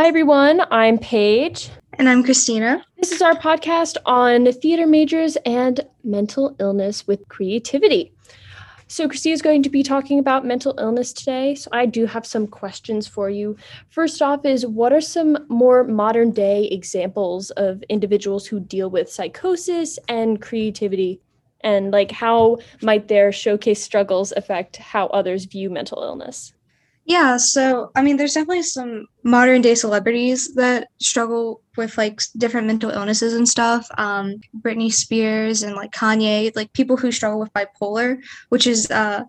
Hi, everyone. I'm Paige. And I'm Kristina. This is our podcast on theater majors and mental illness with creativity. So, Kristina is going to be talking about mental illness today. So, I do have some questions for you. First off, is what are some more modern day examples of individuals who deal with psychosis and creativity? And like, how might their showcase struggles affect how others view mental illness? Yeah, so I mean, there's definitely some modern day celebrities that struggle with like different mental illnesses and stuff. Um, Britney Spears and like Kanye, like people who struggle with bipolar, which is uh,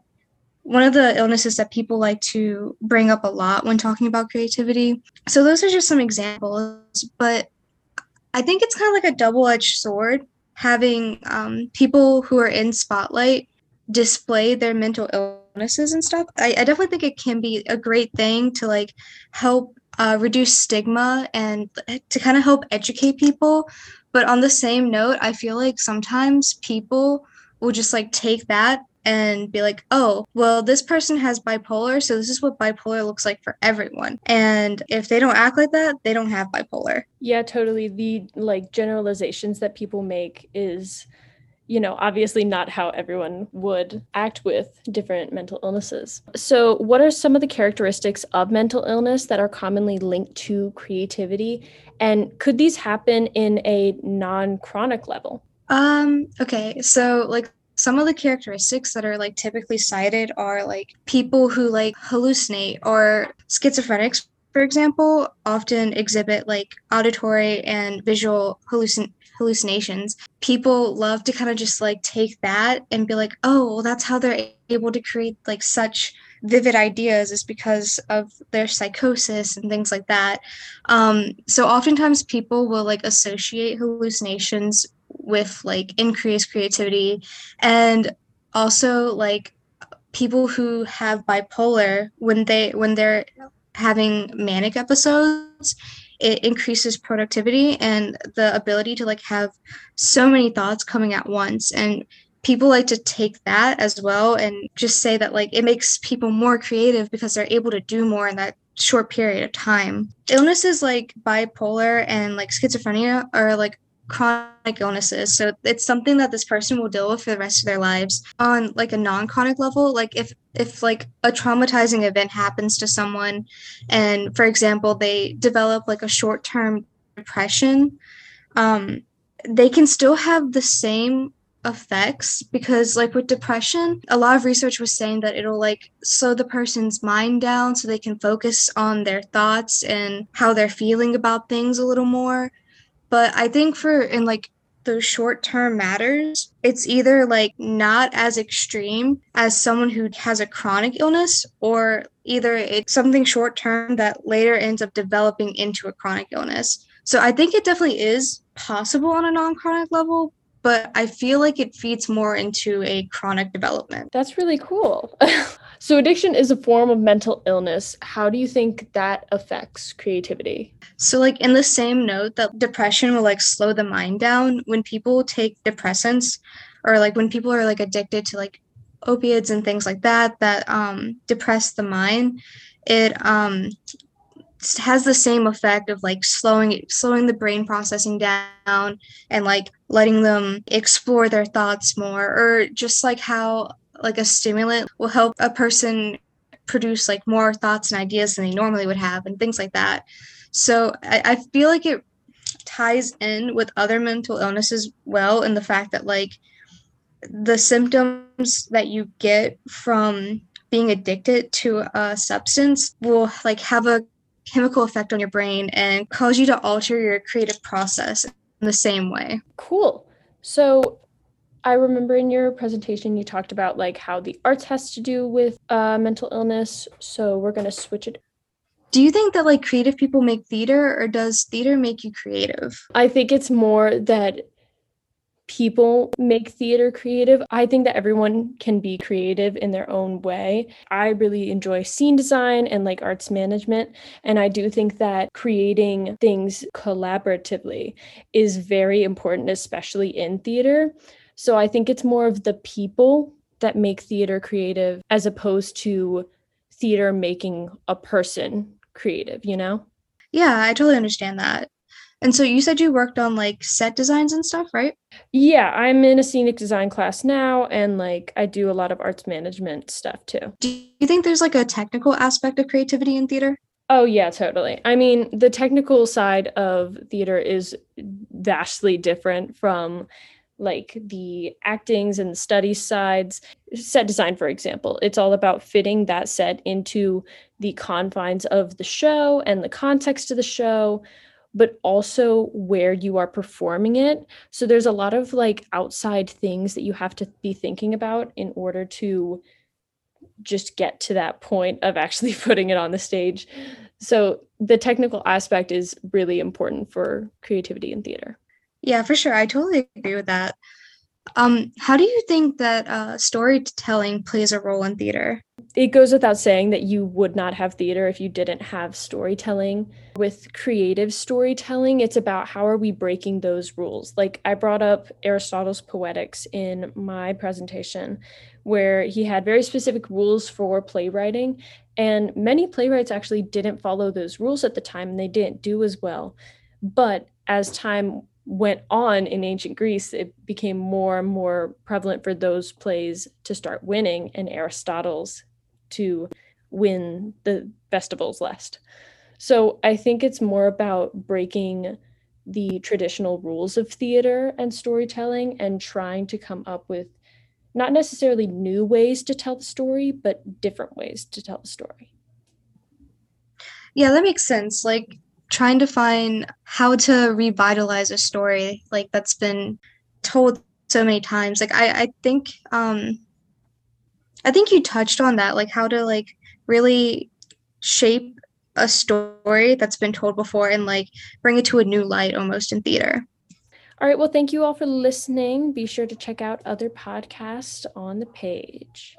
one of the illnesses that people like to bring up a lot when talking about creativity. So those are just some examples, but I think it's kind of like a double edged sword having um, people who are in spotlight display their mental illnesses and stuff I, I, definitely think it can be a great thing to like help uh, reduce stigma and to kind of help educate people but on the same note i feel like sometimes people will just like take that and be like, oh, well, this person has bipolar, so this is what bipolar looks like for everyone. And if they don't act like that, they don't have bipolar. Yeah, totally. The like generalizations that people make is you know, obviously not how everyone would act with different mental illnesses. So, what are some of the characteristics of mental illness that are commonly linked to creativity? And could these happen in a non chronic level? Um, okay. So, like, some of the characteristics that are like typically cited are like people who like hallucinate or schizophrenics for example often exhibit like auditory and visual hallucin- hallucinations, people love to kind of just like take that and be like, oh, well, that's how they're able to create like such vivid ideas is because of their psychosis and things like that. Um, so oftentimes people will like associate hallucinations with like increased creativity and also like people who have bipolar when they when they're having manic episodes it increases productivity and the ability to like have so many thoughts coming at once and people like to take that as well and just say that like it makes people more creative because they're able to do more in that short period of time illnesses like bipolar and like schizophrenia are like chronic illnesses. So it's something that this person will deal with for the rest of their lives. On like a non-chronic level, like if if like a traumatizing event happens to someone and for example, they develop like a short-term depression, um they can still have the same effects because like with depression a lot of research was saying that it'll like slow the person's mind down so they can focus on their thoughts and how they're feeling about things a little more. But I think for in like those short term matters, it's either like not as extreme as someone who has a chronic illness, or either it's something short term that later ends up developing into a chronic illness. So I think it definitely is possible on a non chronic level, but I feel like it feeds more into a chronic development. That's really cool. So, addiction is a form of mental illness. How do you think that affects creativity? So, like, in the same note that depression will like slow the mind down, when people take depressants or like when people are like addicted to like opiates and things like that that um, depress the mind, it um, has the same effect of like slowing slowing the brain processing down and like letting them explore their thoughts more or just like how like a stimulant will help a person produce like more thoughts and ideas than they normally would have and things like that so I, I feel like it ties in with other mental illnesses well in the fact that like the symptoms that you get from being addicted to a substance will like have a chemical effect on your brain and cause you to alter your creative process in the same way. Cool. So I remember in your presentation you talked about like how the arts has to do with uh, mental illness. So we're gonna switch it. Do you think that like creative people make theater, or does theater make you creative? I think it's more that people make theater creative. I think that everyone can be creative in their own way. I really enjoy scene design and like arts management. And I do think that creating things collaboratively is very important, especially in theater. So I think it's more of the people that make theater creative as opposed to theater making a person creative, you know? Yeah, I totally understand that. And so you said you worked on like set designs and stuff, right? Yeah, I'm in a scenic design class now and like I do a lot of arts management stuff too. Do you think there's like a technical aspect of creativity in theater? Oh, yeah, totally. I mean, the technical side of theater is vastly different from like the actings and the study sides. Set design, for example, it's all about fitting that set into the confines of the show and the context of the show, but also where you are performing it. So there's a lot of like outside things that you have to be thinking about in order to just get to that point of actually putting it on the stage. So the technical aspect is really important for creativity in theater. Yeah, for sure. I totally agree with that. Um, how do you think that uh, storytelling plays a role in theater? It goes without saying that you would not have theater if you didn't have storytelling. With creative storytelling, it's about how are we breaking those rules. Like I brought up Aristotle's Poetics in my presentation, where he had very specific rules for playwriting. And many playwrights actually didn't follow those rules at the time and they didn't do as well. But as time went on in ancient Greece, it became more and more prevalent for those plays to start winning and Aristotle's to win the festivals list. So I think it's more about breaking the traditional rules of theater and storytelling and trying to come up with not necessarily new ways to tell the story, but different ways to tell the story. Yeah, that makes sense. Like trying to find how to revitalize a story like that's been told so many times. Like i i think um i think you touched on that like how to like really shape a story that's been told before and like bring it to a new light almost in theater. All right well thank you all for listening. Be sure to check out other podcasts on the page